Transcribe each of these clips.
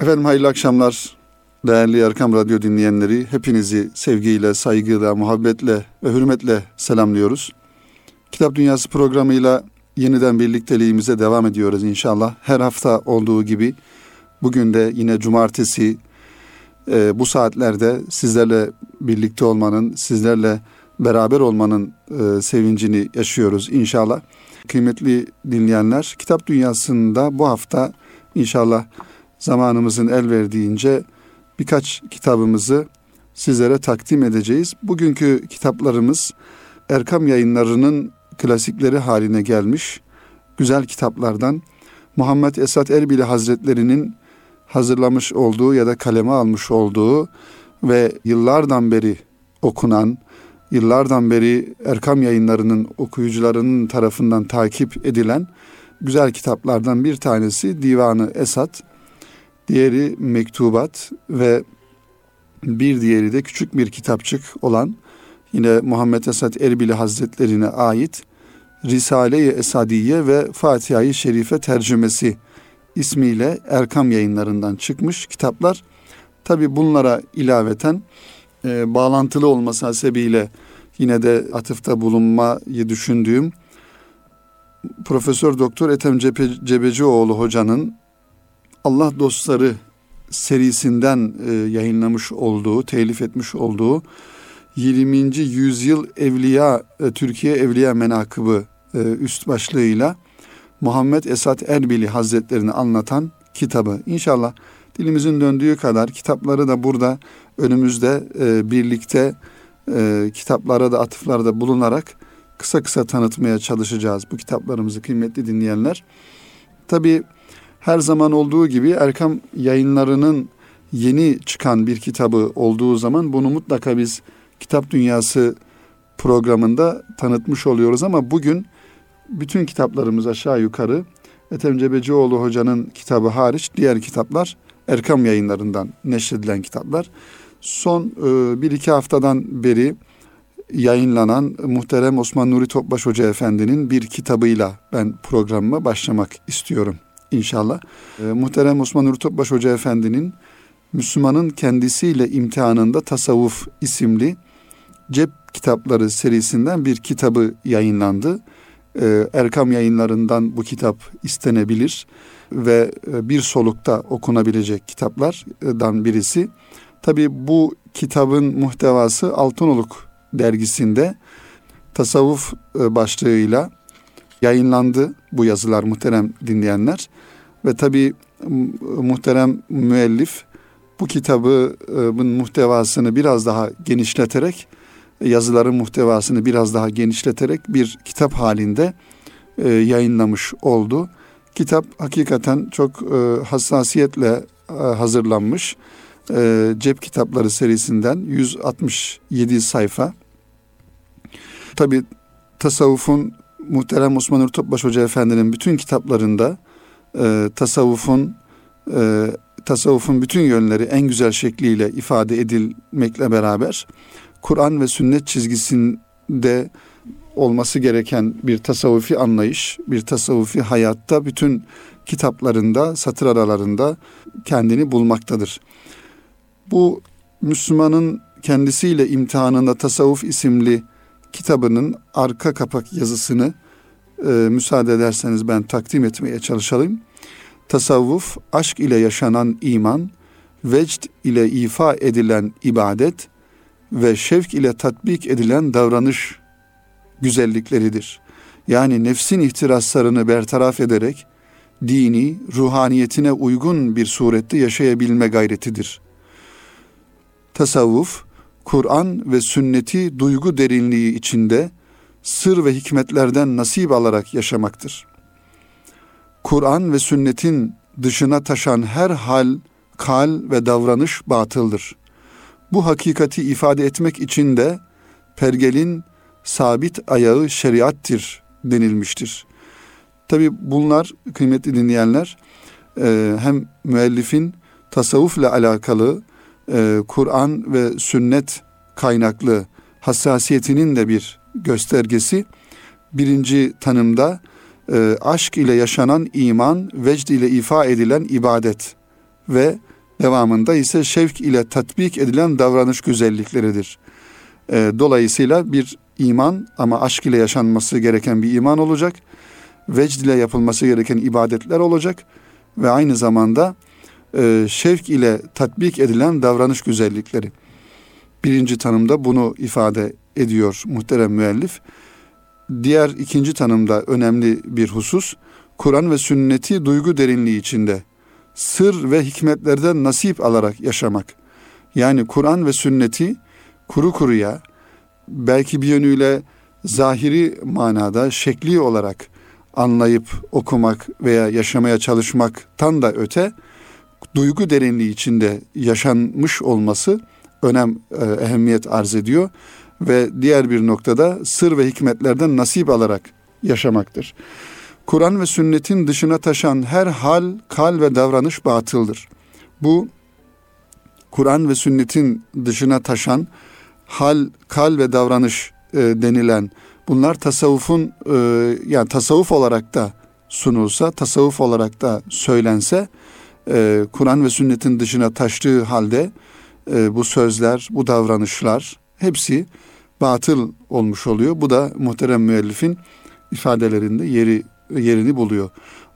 Efendim hayırlı akşamlar değerli Erkam Radyo dinleyenleri. Hepinizi sevgiyle, saygıyla, muhabbetle ve hürmetle selamlıyoruz. Kitap Dünyası programıyla yeniden birlikteliğimize devam ediyoruz inşallah. Her hafta olduğu gibi bugün de yine cumartesi e, bu saatlerde sizlerle birlikte olmanın, sizlerle beraber olmanın e, sevincini yaşıyoruz inşallah. Kıymetli dinleyenler, Kitap Dünyası'nda bu hafta inşallah zamanımızın el verdiğince birkaç kitabımızı sizlere takdim edeceğiz. Bugünkü kitaplarımız Erkam Yayınları'nın klasikleri haline gelmiş güzel kitaplardan Muhammed Esat Erbili Hazretleri'nin hazırlamış olduğu ya da kaleme almış olduğu ve yıllardan beri okunan, yıllardan beri Erkam Yayınları'nın okuyucularının tarafından takip edilen güzel kitaplardan bir tanesi Divanı Esat diğeri mektubat ve bir diğeri de küçük bir kitapçık olan yine Muhammed Esad Erbili Hazretlerine ait Risale-i Esadiye ve Fatiha-i Şerife tercümesi ismiyle Erkam yayınlarından çıkmış kitaplar. Tabi bunlara ilaveten e, bağlantılı olması hasebiyle yine de atıfta bulunmayı düşündüğüm Profesör Doktor Ethem Cebecioğlu hocanın Allah dostları serisinden e, yayınlamış olduğu, telif etmiş olduğu 20. yüzyıl evliya e, Türkiye Evliya Menakıbı e, üst başlığıyla Muhammed Esat Erbili Hazretlerini anlatan kitabı. İnşallah dilimizin döndüğü kadar kitapları da burada önümüzde e, birlikte e, kitaplara da atıflarda bulunarak kısa kısa tanıtmaya çalışacağız bu kitaplarımızı kıymetli dinleyenler. Tabii her zaman olduğu gibi Erkam yayınlarının yeni çıkan bir kitabı olduğu zaman bunu mutlaka biz Kitap Dünyası programında tanıtmış oluyoruz ama bugün bütün kitaplarımız aşağı yukarı Ethem Cebecioğlu hocanın kitabı hariç diğer kitaplar Erkam yayınlarından neşredilen kitaplar. Son e, bir iki haftadan beri yayınlanan muhterem Osman Nuri Topbaş Hoca Efendi'nin bir kitabıyla ben programıma başlamak istiyorum inşallah. E, muhterem Osman Nuri Topbaş Hoca Efendi'nin Müslümanın kendisiyle imtihanında tasavvuf isimli cep kitapları serisinden bir kitabı yayınlandı. E, Erkam yayınlarından bu kitap istenebilir ve e, bir solukta okunabilecek kitaplardan birisi. Tabi bu kitabın muhtevası Altınoluk dergisinde tasavvuf e, başlığıyla yayınlandı bu yazılar muhterem dinleyenler. Ve tabi muhterem müellif bu kitabın muhtevasını biraz daha genişleterek yazıların muhtevasını biraz daha genişleterek bir kitap halinde e, yayınlamış oldu. Kitap hakikaten çok e, hassasiyetle e, hazırlanmış. E, cep kitapları serisinden 167 sayfa. Tabi tasavvufun muhterem Osman Nur Topbaş Hoca Efendi'nin bütün kitaplarında e, tasavvufun e, tasavvufun bütün yönleri en güzel şekliyle ifade edilmekle beraber Kur'an ve sünnet çizgisinde olması gereken bir tasavvufi anlayış, bir tasavvufi hayatta bütün kitaplarında, satır aralarında kendini bulmaktadır. Bu Müslümanın kendisiyle imtihanında tasavvuf isimli kitabının arka kapak yazısını e, müsaade ederseniz ben takdim etmeye çalışalım. Tasavvuf, aşk ile yaşanan iman, vecd ile ifa edilen ibadet ve şevk ile tatbik edilen davranış güzellikleridir. Yani nefsin ihtiraslarını bertaraf ederek dini, ruhaniyetine uygun bir surette yaşayabilme gayretidir. Tasavvuf, Kur'an ve sünneti duygu derinliği içinde sır ve hikmetlerden nasip alarak yaşamaktır. Kur'an ve sünnetin dışına taşan her hal, kal ve davranış batıldır. Bu hakikati ifade etmek için de pergelin sabit ayağı şeriattir denilmiştir. Tabi bunlar kıymetli dinleyenler e, hem müellifin tasavvufla alakalı e, Kur'an ve sünnet kaynaklı hassasiyetinin de bir göstergesi. Birinci tanımda e, aşk ile yaşanan iman, vecd ile ifa edilen ibadet ve devamında ise şevk ile tatbik edilen davranış güzellikleridir. E, dolayısıyla bir iman ama aşk ile yaşanması gereken bir iman olacak. Vecd ile yapılması gereken ibadetler olacak ve aynı zamanda e, şevk ile tatbik edilen davranış güzellikleri. Birinci tanımda bunu ifade ediyor muhterem müellif. Diğer ikinci tanımda önemli bir husus, Kur'an ve sünneti duygu derinliği içinde sır ve hikmetlerden nasip alarak yaşamak. Yani Kur'an ve sünneti kuru kuruya belki bir yönüyle zahiri manada şekli olarak anlayıp okumak veya yaşamaya çalışmaktan da öte duygu derinliği içinde yaşanmış olması önem e, ehemmiyet arz ediyor ve diğer bir noktada sır ve hikmetlerden nasip alarak yaşamaktır. Kur'an ve sünnetin dışına taşan her hal, kal ve davranış batıldır. Bu Kur'an ve sünnetin dışına taşan hal, kal ve davranış e, denilen bunlar tasavvufun e, yani tasavvuf olarak da sunulsa, tasavvuf olarak da söylense e, Kur'an ve sünnetin dışına taştığı halde e, bu sözler, bu davranışlar hepsi batıl olmuş oluyor. Bu da muhterem müellifin ifadelerinde yeri yerini buluyor.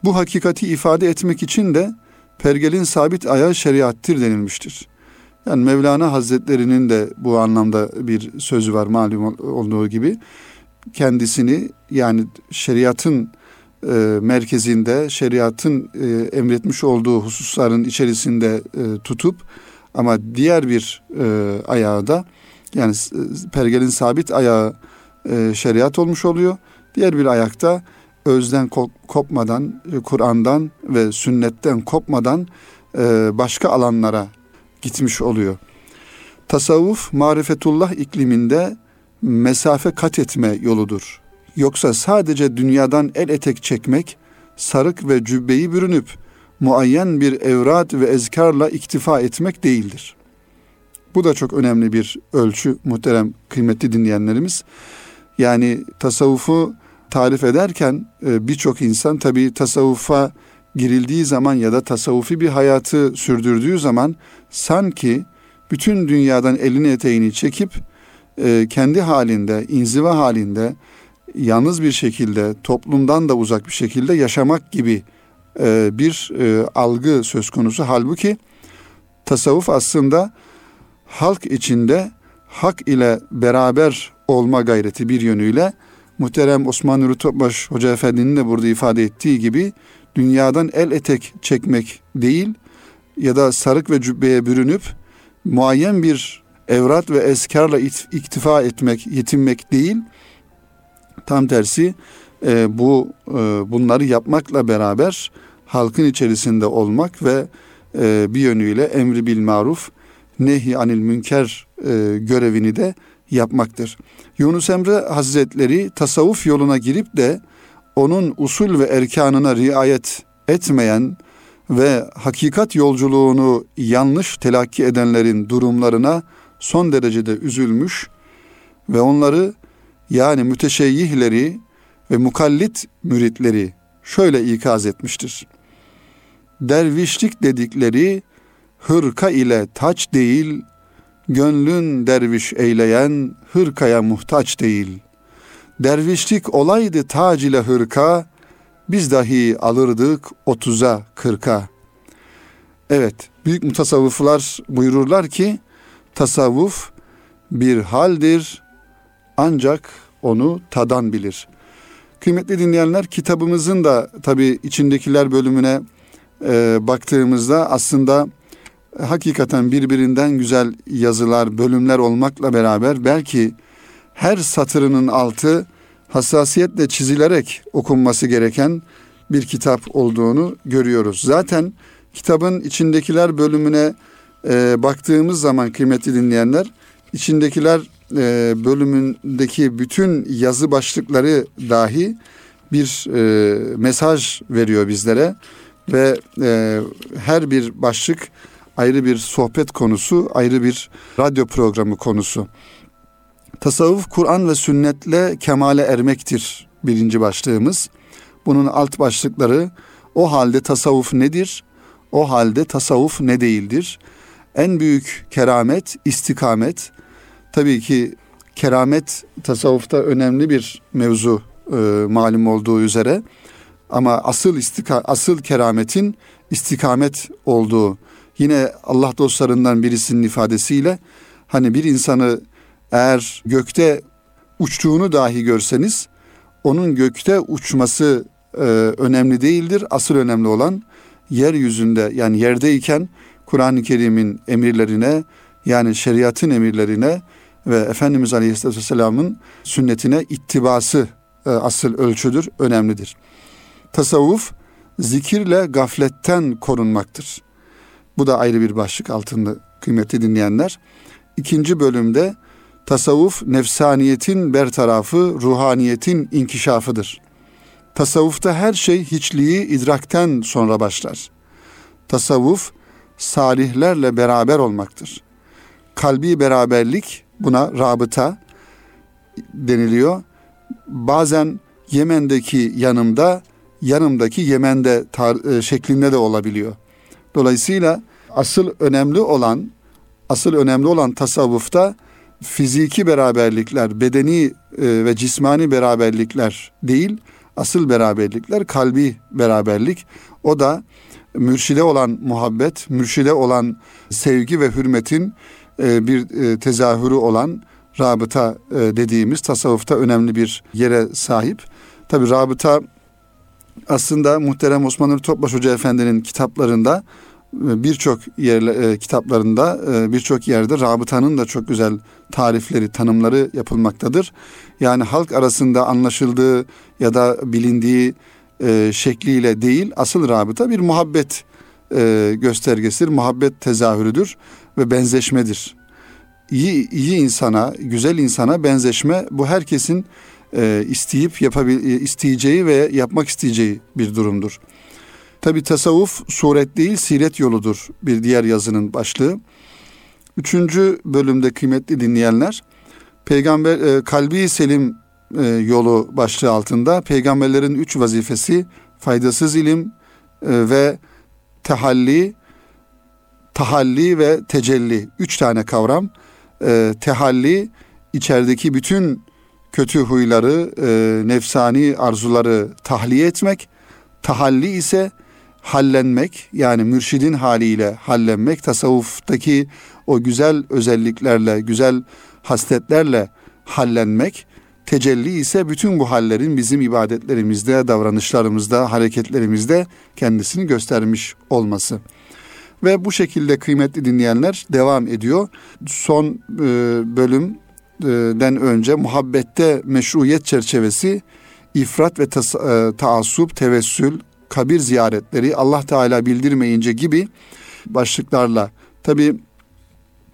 Bu hakikati ifade etmek için de pergelin sabit ayağı şeriattir denilmiştir. Yani Mevlana Hazretlerinin de bu anlamda bir sözü var malum olduğu gibi. Kendisini yani şeriatın e, merkezinde, şeriatın e, emretmiş olduğu hususların içerisinde e, tutup ama diğer bir e, ayağı da yani pergelin sabit ayağı e, şeriat olmuş oluyor. Diğer bir ayakta özden kopmadan, e, Kur'an'dan ve sünnetten kopmadan e, başka alanlara gitmiş oluyor. Tasavvuf marifetullah ikliminde mesafe kat etme yoludur. Yoksa sadece dünyadan el etek çekmek, sarık ve cübbeyi bürünüp muayyen bir evrat ve ezkarla iktifa etmek değildir. Bu da çok önemli bir ölçü muhterem kıymetli dinleyenlerimiz. Yani tasavvufu tarif ederken e, birçok insan tabii tasavvufa girildiği zaman ya da tasavvufi bir hayatı sürdürdüğü zaman sanki bütün dünyadan elini eteğini çekip e, kendi halinde, inziva halinde yalnız bir şekilde toplumdan da uzak bir şekilde yaşamak gibi e, bir algı söz konusu. Halbuki tasavvuf aslında halk içinde hak ile beraber olma gayreti bir yönüyle muhterem Osman Nuri Topbaş Hoca Efendi'nin de burada ifade ettiği gibi dünyadan el etek çekmek değil ya da sarık ve cübbeye bürünüp muayyen bir evrat ve eskarla iktifa etmek, yetinmek değil. Tam tersi e, bu e, bunları yapmakla beraber halkın içerisinde olmak ve e, bir yönüyle emri bil maruf, nehi anil münker e, görevini de yapmaktır. Yunus Emre Hazretleri tasavvuf yoluna girip de onun usul ve erkanına riayet etmeyen ve hakikat yolculuğunu yanlış telakki edenlerin durumlarına son derecede üzülmüş ve onları yani müteşeyyihleri ve mukallit müritleri şöyle ikaz etmiştir. Dervişlik dedikleri hırka ile taç değil, Gönlün derviş eyleyen hırkaya muhtaç değil. Dervişlik olaydı tac ile hırka, biz dahi alırdık otuza kırka. Evet, büyük mutasavvıflar buyururlar ki, tasavvuf bir haldir, ancak onu tadan bilir. Kıymetli dinleyenler, kitabımızın da tabi içindekiler bölümüne e, baktığımızda aslında hakikaten birbirinden güzel yazılar, bölümler olmakla beraber belki her satırının altı hassasiyetle çizilerek okunması gereken bir kitap olduğunu görüyoruz. Zaten kitabın içindekiler bölümüne e, baktığımız zaman kıymetli dinleyenler, içindekiler e, bölümündeki bütün yazı başlıkları dahi bir e, mesaj veriyor bizlere ve e, her bir başlık ayrı bir sohbet konusu, ayrı bir radyo programı konusu. Tasavvuf Kur'an ve sünnetle kemale ermektir birinci başlığımız. Bunun alt başlıkları o halde tasavvuf nedir? O halde tasavvuf ne değildir? En büyük keramet istikamet. Tabii ki keramet tasavvufta önemli bir mevzu e, malum olduğu üzere. Ama asıl istika asıl kerametin istikamet olduğu yine Allah dostlarından birisinin ifadesiyle hani bir insanı eğer gökte uçtuğunu dahi görseniz onun gökte uçması e, önemli değildir. Asıl önemli olan yeryüzünde yani yerdeyken Kur'an-ı Kerim'in emirlerine yani şeriatın emirlerine ve Efendimiz Aleyhisselatü Vesselam'ın sünnetine ittibası e, asıl ölçüdür, önemlidir. Tasavvuf zikirle gafletten korunmaktır. Bu da ayrı bir başlık altında kıymetli dinleyenler. İkinci bölümde tasavvuf nefsaniyetin bertarafı, ruhaniyetin inkişafıdır. Tasavvufta her şey hiçliği idrakten sonra başlar. Tasavvuf salihlerle beraber olmaktır. Kalbi beraberlik buna rabıta deniliyor. Bazen Yemen'deki yanımda, yanımdaki Yemen'de tar- e, şeklinde de olabiliyor. Dolayısıyla asıl önemli olan asıl önemli olan tasavvufta fiziki beraberlikler, bedeni e, ve cismani beraberlikler değil, asıl beraberlikler kalbi beraberlik. O da mürşide olan muhabbet, mürşide olan sevgi ve hürmetin e, bir e, tezahürü olan rabıta dediğimiz tasavvufta önemli bir yere sahip. Tabi rabıta aslında muhterem Osman Nuri Topbaş Hoca Efendi'nin kitaplarında birçok yer e, kitaplarında e, birçok yerde rabıtanın da çok güzel tarifleri, tanımları yapılmaktadır. Yani halk arasında anlaşıldığı ya da bilindiği e, şekliyle değil, asıl rabıta bir muhabbet e, göstergesidir, muhabbet tezahürüdür ve benzeşmedir. İyi, iyi insana, güzel insana benzeşme bu herkesin e, isteyip yapabil, isteyeceği ve yapmak isteyeceği bir durumdur. Tabi tasavvuf suret değil siret yoludur bir diğer yazının başlığı. Üçüncü bölümde kıymetli dinleyenler peygamber e, kalbi selim e, yolu başlığı altında peygamberlerin üç vazifesi faydasız ilim e, ve tehalli tahalli ve tecelli üç tane kavram e, tehalli içerideki bütün kötü huyları e, nefsani arzuları tahliye etmek tahalli ise hallenmek yani mürşidin haliyle hallenmek tasavvuftaki o güzel özelliklerle, güzel hasletlerle hallenmek, tecelli ise bütün bu hallerin bizim ibadetlerimizde, davranışlarımızda, hareketlerimizde kendisini göstermiş olması. Ve bu şekilde kıymetli dinleyenler devam ediyor. Son e, bölümden önce muhabbette meşruiyet çerçevesi ifrat ve e, taassup, tevessül, kabir ziyaretleri Allah Teala bildirmeyince gibi başlıklarla tabi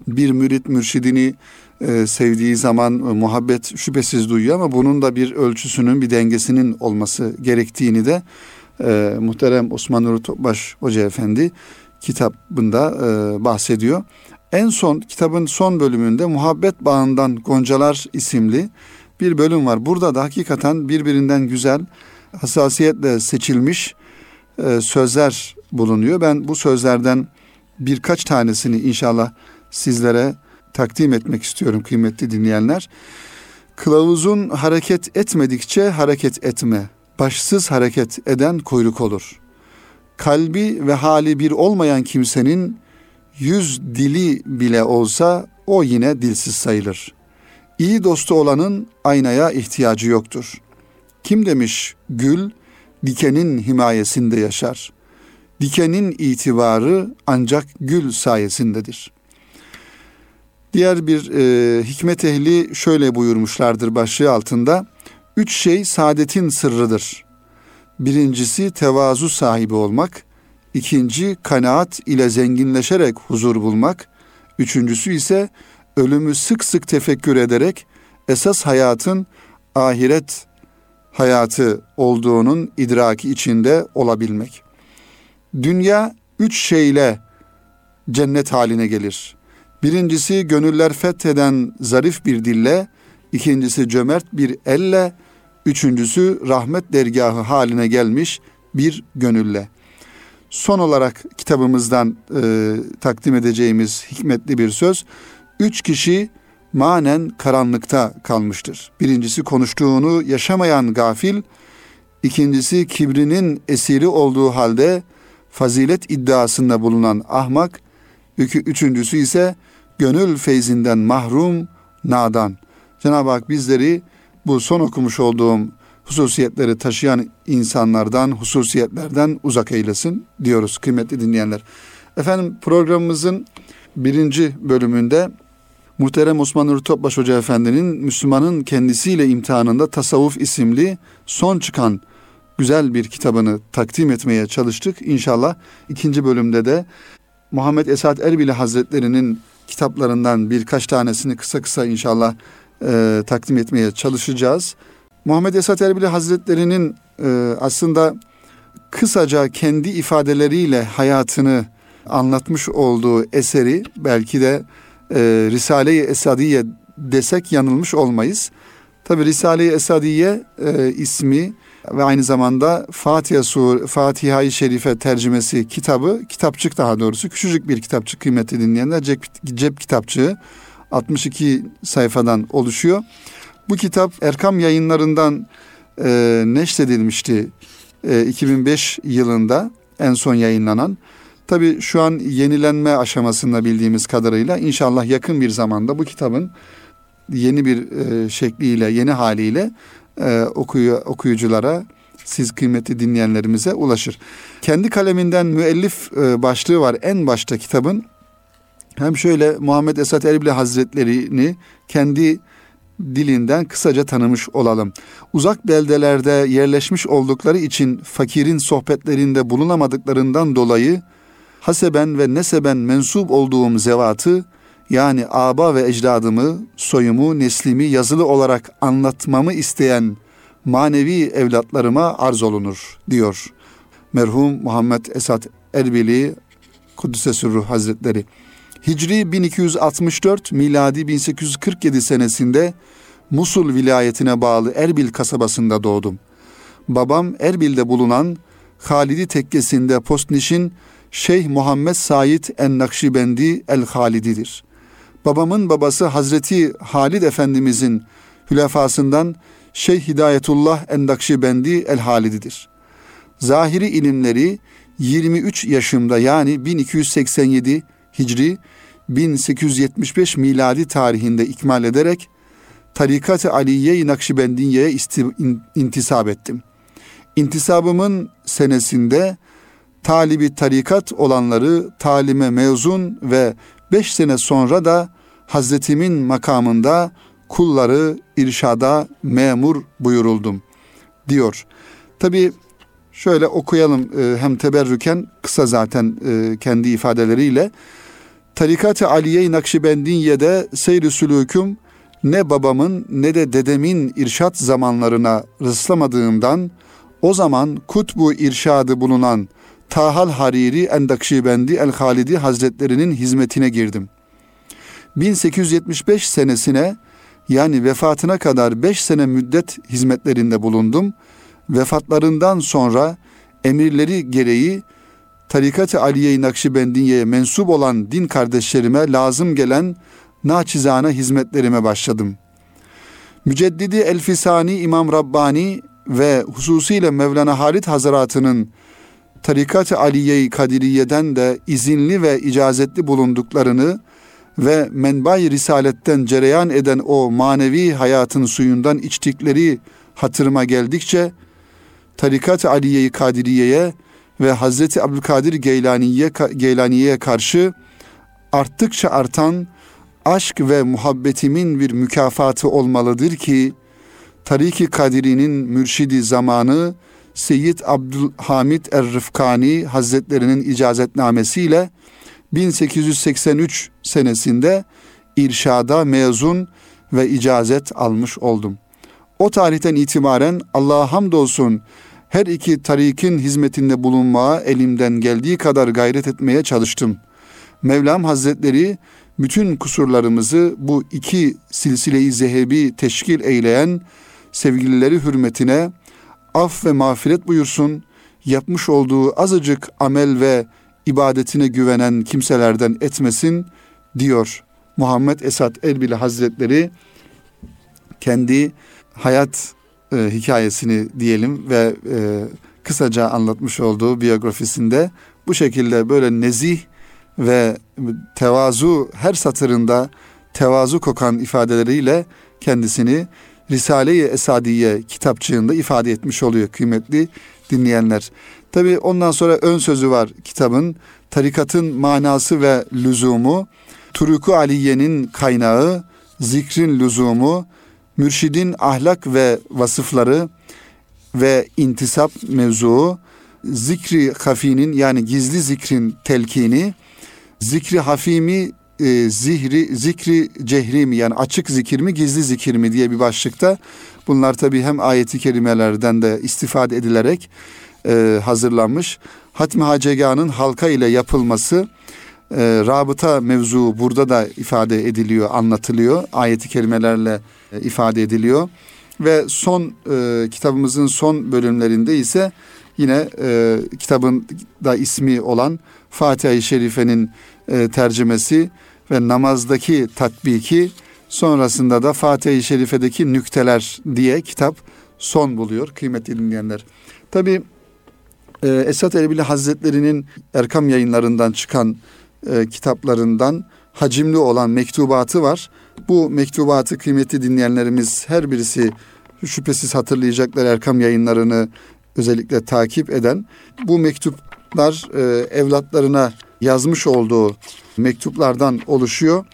bir mürit mürşidini e, sevdiği zaman e, muhabbet şüphesiz duyuyor ama bunun da bir ölçüsünün bir dengesinin olması gerektiğini de e, muhterem Osman Nuri Topbaş Hoca Efendi kitabında bahsediyor. En son kitabın son bölümünde Muhabbet Bağından Goncalar isimli bir bölüm var. Burada da hakikaten birbirinden güzel hassasiyetle seçilmiş e, sözler bulunuyor. Ben bu sözlerden birkaç tanesini inşallah sizlere takdim etmek istiyorum kıymetli dinleyenler. Kılavuzun hareket etmedikçe hareket etme. Başsız hareket eden kuyruk olur. Kalbi ve hali bir olmayan kimsenin yüz dili bile olsa o yine dilsiz sayılır. İyi dostu olanın aynaya ihtiyacı yoktur. Kim demiş gül dikenin himayesinde yaşar. Dikenin itibarı ancak gül sayesindedir. Diğer bir e, hikmet ehli şöyle buyurmuşlardır başlığı altında. Üç şey saadetin sırrıdır. Birincisi tevazu sahibi olmak. İkinci kanaat ile zenginleşerek huzur bulmak. Üçüncüsü ise ölümü sık sık tefekkür ederek esas hayatın ahiret hayatı olduğunun idraki içinde olabilmek. Dünya üç şeyle cennet haline gelir. Birincisi gönüller fetheden zarif bir dille, ikincisi cömert bir elle, üçüncüsü rahmet dergahı haline gelmiş bir gönülle. Son olarak kitabımızdan e, takdim edeceğimiz hikmetli bir söz. Üç kişi manen karanlıkta kalmıştır. Birincisi konuştuğunu yaşamayan gafil, ikincisi kibrinin esiri olduğu halde fazilet iddiasında bulunan ahmak, üçüncüsü ise gönül feyzinden mahrum nadan. Cenab-ı Hak bizleri bu son okumuş olduğum hususiyetleri taşıyan insanlardan, hususiyetlerden uzak eylesin diyoruz kıymetli dinleyenler. Efendim programımızın birinci bölümünde Muhterem Osman Nuri Topbaş Hoca Efendi'nin Müslümanın kendisiyle imtihanında tasavvuf isimli son çıkan güzel bir kitabını takdim etmeye çalıştık. İnşallah ikinci bölümde de Muhammed Esat Erbili Hazretleri'nin kitaplarından birkaç tanesini kısa kısa inşallah e, takdim etmeye çalışacağız. Muhammed Esat Erbili Hazretleri'nin e, aslında kısaca kendi ifadeleriyle hayatını anlatmış olduğu eseri belki de e, Risale-i Esadiye desek yanılmış olmayız. Tabi Risale-i Esadiye e, ismi ve aynı zamanda Fatiha Sur Fatiha-i Şerife tercümesi kitabı, kitapçık daha doğrusu küçücük bir kitapçık kıymetli dinleyenler cep, cep kitapçığı 62 sayfadan oluşuyor. Bu kitap Erkam yayınlarından e, neşredilmişti e, 2005 yılında en son yayınlanan. Tabi şu an yenilenme aşamasında bildiğimiz kadarıyla inşallah yakın bir zamanda bu kitabın yeni bir e, şekliyle, yeni haliyle e, okuyu, okuyuculara, siz kıymetli dinleyenlerimize ulaşır. Kendi kaleminden müellif e, başlığı var en başta kitabın. Hem şöyle Muhammed Esat Erbil Hazretlerini kendi dilinden kısaca tanımış olalım. Uzak beldelerde yerleşmiş oldukları için fakirin sohbetlerinde bulunamadıklarından dolayı haseben ve neseben mensup olduğum zevatı yani aba ve ecdadımı, soyumu, neslimi yazılı olarak anlatmamı isteyen manevi evlatlarıma arz olunur diyor. Merhum Muhammed Esat Erbili Kudüs'e Sürruh Hazretleri. Hicri 1264, miladi 1847 senesinde Musul vilayetine bağlı Erbil kasabasında doğdum. Babam Erbil'de bulunan Halidi tekkesinde postnişin Şeyh Muhammed Said en-Nakşibendi el-Halididir. Babamın babası Hazreti Halid Efendimizin hülefasından Şeyh Hidayetullah en-Nakşibendi el-Halididir. Zahiri ilimleri 23 yaşımda yani 1287 Hicri 1875 miladi tarihinde ikmal ederek Tarikat-ı Aliye-i Nakşibendiye'ye intisap ettim. İntisabımın senesinde talibi tarikat olanları talime mezun ve beş sene sonra da Hazretimin makamında kulları irşada memur buyuruldum diyor. Tabi şöyle okuyalım e, hem teberrüken kısa zaten e, kendi ifadeleriyle. Tarikat-ı Aliye-i Nakşibendiye'de seyri sülüküm ne babamın ne de dedemin irşat zamanlarına rıslamadığımdan o zaman kutbu irşadı bulunan Tahal Hariri Endakşibendi El-Halidi Hazretlerinin hizmetine girdim. 1875 senesine yani vefatına kadar 5 sene müddet hizmetlerinde bulundum. Vefatlarından sonra emirleri gereği Tarikat-ı Aliye-i Nakşibendiye'ye mensup olan din kardeşlerime lazım gelen naçizane hizmetlerime başladım. Müceddidi Elfisani İmam Rabbani ve hususiyle Mevlana Halit Hazaratı'nın Tarikat-ı Aliye-i Kadiriye'den de izinli ve icazetli bulunduklarını ve menba-i risaletten cereyan eden o manevi hayatın suyundan içtikleri hatırıma geldikçe Tarikat-ı Aliye-i Kadiriye'ye ve Hazreti Abdülkadir Geylani'ye Geylani'ye karşı arttıkça artan aşk ve muhabbetimin bir mükafatı olmalıdır ki Tariki Kadiri'nin mürşidi zamanı Seyyid Abdülhamid Er-Rıfkani Hazretlerinin icazetnamesiyle 1883 senesinde irşada mezun ve icazet almış oldum. O tarihten itibaren Allah'a hamdolsun her iki tarikin hizmetinde bulunmaya elimden geldiği kadar gayret etmeye çalıştım. Mevlam Hazretleri bütün kusurlarımızı bu iki silsile-i zehebi teşkil eyleyen sevgilileri hürmetine af ve mağfiret buyursun. yapmış olduğu azıcık amel ve ibadetine güvenen kimselerden etmesin diyor Muhammed Esat Elbili Hazretleri kendi hayat e, hikayesini diyelim ve e, kısaca anlatmış olduğu biyografisinde bu şekilde böyle nezih ve tevazu her satırında tevazu kokan ifadeleriyle kendisini Risale-i Esadiye kitapçığında ifade etmiş oluyor kıymetli dinleyenler. Tabi ondan sonra ön sözü var kitabın. Tarikatın manası ve lüzumu, Turuku Aliye'nin kaynağı, zikrin lüzumu, mürşidin ahlak ve vasıfları ve intisap mevzuu, zikri hafinin yani gizli zikrin telkini, zikri hafimi e, zihri, zikri cehri mi yani açık zikir mi gizli zikir mi diye bir başlıkta bunlar tabi hem ayeti kerimelerden de istifade edilerek e, hazırlanmış. Hatmi Hacegah'ın halka ile yapılması e, rabıta mevzu burada da ifade ediliyor, anlatılıyor. Ayeti kelimelerle e, ifade ediliyor. Ve son e, kitabımızın son bölümlerinde ise yine e, kitabın da ismi olan Fatiha-i Şerife'nin e, tercümesi ve namazdaki tatbiki sonrasında da Fatih-i Şerife'deki nükteler diye kitap son buluyor kıymetli dinleyenler. Tabi e, Esat Erbili Hazretleri'nin Erkam yayınlarından çıkan e, kitaplarından hacimli olan mektubatı var. Bu mektubatı kıymetli dinleyenlerimiz her birisi şüphesiz hatırlayacaklar Erkam yayınlarını özellikle takip eden. Bu mektuplar e, evlatlarına yazmış olduğu mektuplardan oluşuyor.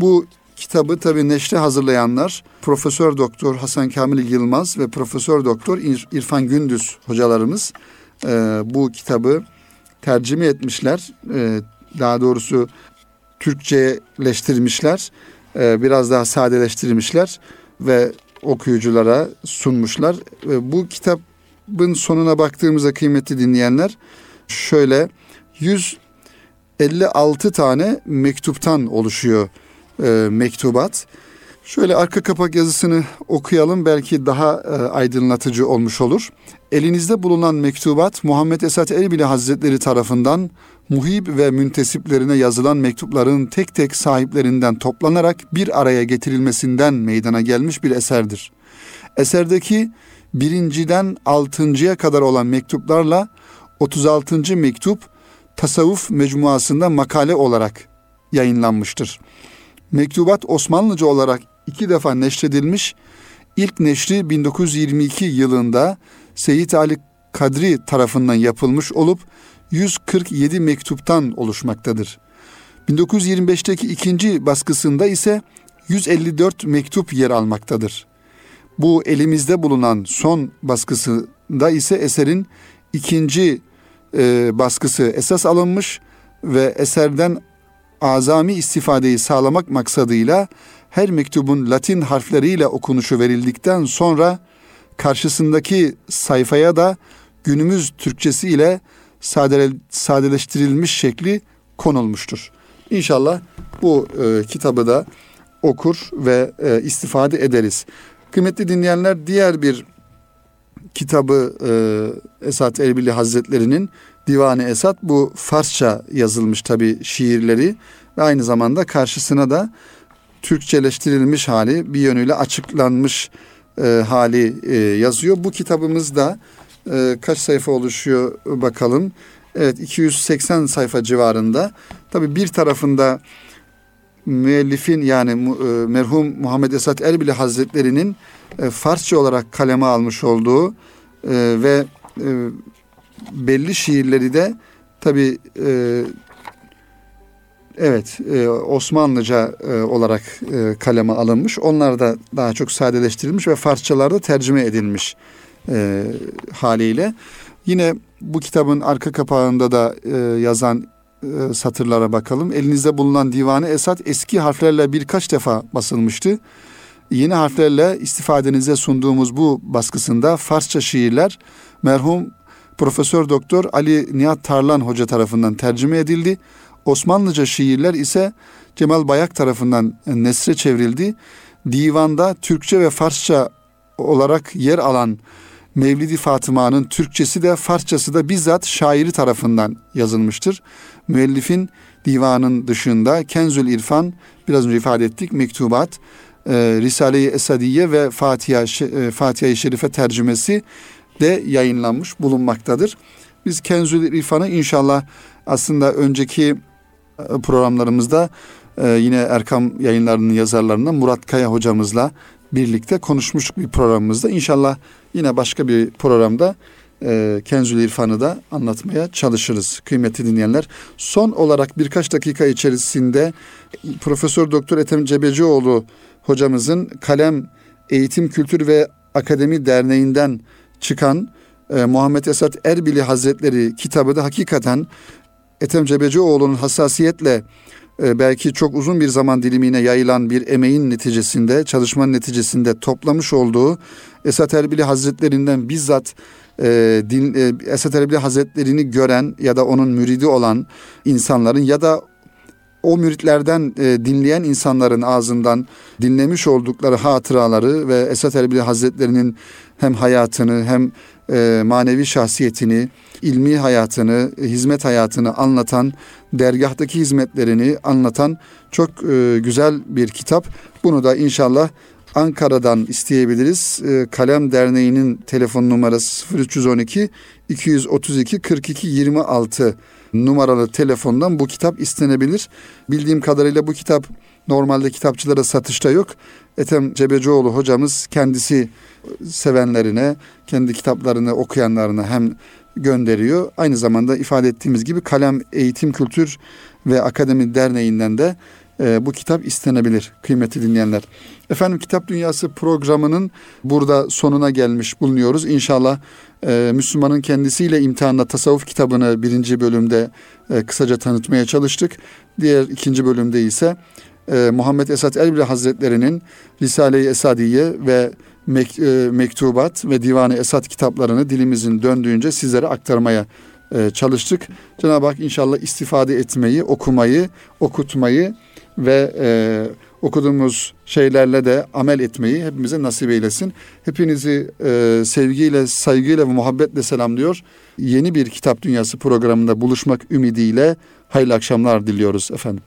Bu kitabı tabi neşre hazırlayanlar Profesör Doktor Hasan Kamil Yılmaz ve Profesör Doktor İrfan Gündüz hocalarımız e, bu kitabı tercüme etmişler. E, daha doğrusu Türkçeleştirmişler. E, biraz daha sadeleştirmişler ve okuyuculara sunmuşlar. E, bu kitabın sonuna baktığımızda kıymetli dinleyenler şöyle 156 tane mektuptan oluşuyor e, mektubat. Şöyle arka kapak yazısını okuyalım belki daha e, aydınlatıcı olmuş olur. Elinizde bulunan mektubat Muhammed Esat Erbili Hazretleri tarafından muhib ve müntesiplerine yazılan mektupların tek tek sahiplerinden toplanarak bir araya getirilmesinden meydana gelmiş bir eserdir. Eserdeki birinciden altıncıya kadar olan mektuplarla 36. mektup tasavvuf mecmuasında makale olarak yayınlanmıştır. Mektubat Osmanlıca olarak iki defa neşredilmiş. İlk neşri 1922 yılında Seyit Ali Kadri tarafından yapılmış olup 147 mektuptan oluşmaktadır. 1925'teki ikinci baskısında ise 154 mektup yer almaktadır. Bu elimizde bulunan son baskısında ise eserin ikinci e, baskısı esas alınmış ve eserden azami istifadeyi sağlamak maksadıyla her mektubun Latin harfleriyle okunuşu verildikten sonra karşısındaki sayfaya da günümüz Türkçesi ile sadele, sadeleştirilmiş şekli konulmuştur. İnşallah bu e, kitabı da okur ve e, istifade ederiz. Kıymetli dinleyenler diğer bir kitabı e, Esat Erbili Hazretleri'nin Divanı Esat bu Farsça yazılmış tabi şiirleri ve aynı zamanda karşısına da Türkçeleştirilmiş hali bir yönüyle açıklanmış e, hali e, yazıyor. Bu kitabımızda e, kaç sayfa oluşuyor bakalım. Evet 280 sayfa civarında. Tabi bir tarafında müellifin yani e, merhum Muhammed Esat Erbili Hazretleri'nin e, Farsça olarak kaleme almış olduğu e, ve e, belli şiirleri de tabi e, evet e, Osmanlıca e, olarak e, kaleme alınmış. Onlar da daha çok sadeleştirilmiş ve Farsçalarda tercüme edilmiş e, haliyle. Yine bu kitabın arka kapağında da e, yazan e, satırlara bakalım. Elinizde bulunan divanı Esat eski harflerle birkaç defa basılmıştı. Yeni harflerle istifadenize sunduğumuz bu baskısında Farsça şiirler merhum Profesör Doktor Ali Nihat Tarlan Hoca tarafından tercüme edildi. Osmanlıca şiirler ise Cemal Bayak tarafından nesre çevrildi. Divanda Türkçe ve Farsça olarak yer alan Mevlidi Fatıma'nın Türkçesi de Farsçası da bizzat şairi tarafından yazılmıştır. Müellifin divanın dışında Kenzül İrfan, biraz önce ifade ettik, mektubat, e, Risale-i Esadiye ve Fatiha, e, Fatiha-i Şerife tercümesi de yayınlanmış bulunmaktadır. Biz Kenzül İrfan'ı inşallah aslında önceki programlarımızda e, yine Erkam yayınlarının yazarlarından Murat Kaya hocamızla birlikte konuşmuştuk bir programımızda. İnşallah yine başka bir programda e, Kenzül İrfan'ı da anlatmaya çalışırız kıymetli dinleyenler. Son olarak birkaç dakika içerisinde Profesör Doktor Ethem Cebecioğlu hocamızın Kalem Eğitim Kültür ve Akademi Derneği'nden çıkan e, Muhammed Esat Erbili Hazretleri kitabı da hakikaten Ethem Cebecioğlu'nun hassasiyetle e, belki çok uzun bir zaman dilimine yayılan bir emeğin neticesinde, çalışmanın neticesinde toplamış olduğu Esat Erbili Hazretlerinden bizzat e, din, e, Esat Erbili Hazretlerini gören ya da onun müridi olan insanların ya da o müritlerden e, dinleyen insanların ağzından dinlemiş oldukları hatıraları ve Esat Erbili Hazretlerinin hem hayatını hem e, manevi şahsiyetini, ilmi hayatını, hizmet hayatını anlatan, dergahtaki hizmetlerini anlatan çok e, güzel bir kitap. Bunu da inşallah Ankara'dan isteyebiliriz. E, Kalem Derneği'nin telefon numarası 0312 232 42 26 numaralı telefondan bu kitap istenebilir. Bildiğim kadarıyla bu kitap normalde kitapçılara satışta yok. Ethem Cebecioğlu hocamız kendisi sevenlerine, kendi kitaplarını okuyanlarına hem gönderiyor. Aynı zamanda ifade ettiğimiz gibi Kalem Eğitim Kültür ve Akademi Derneği'nden de e, bu kitap istenebilir kıymetli dinleyenler. Efendim Kitap Dünyası programının burada sonuna gelmiş bulunuyoruz. İnşallah e, Müslümanın kendisiyle imtihanla tasavvuf kitabını birinci bölümde e, kısaca tanıtmaya çalıştık. Diğer ikinci bölümde ise e, Muhammed Esat Elbili Hazretleri'nin Risale-i Esadiye ve mek, e, Mektubat ve Divan-ı Esat kitaplarını dilimizin döndüğünce sizlere aktarmaya e, çalıştık. Cenab-ı Hak inşallah istifade etmeyi, okumayı, okutmayı ve e, okuduğumuz şeylerle de amel etmeyi hepimize nasip eylesin. Hepinizi e, sevgiyle, saygıyla ve muhabbetle selamlıyor. Yeni bir Kitap Dünyası programında buluşmak ümidiyle hayırlı akşamlar diliyoruz efendim.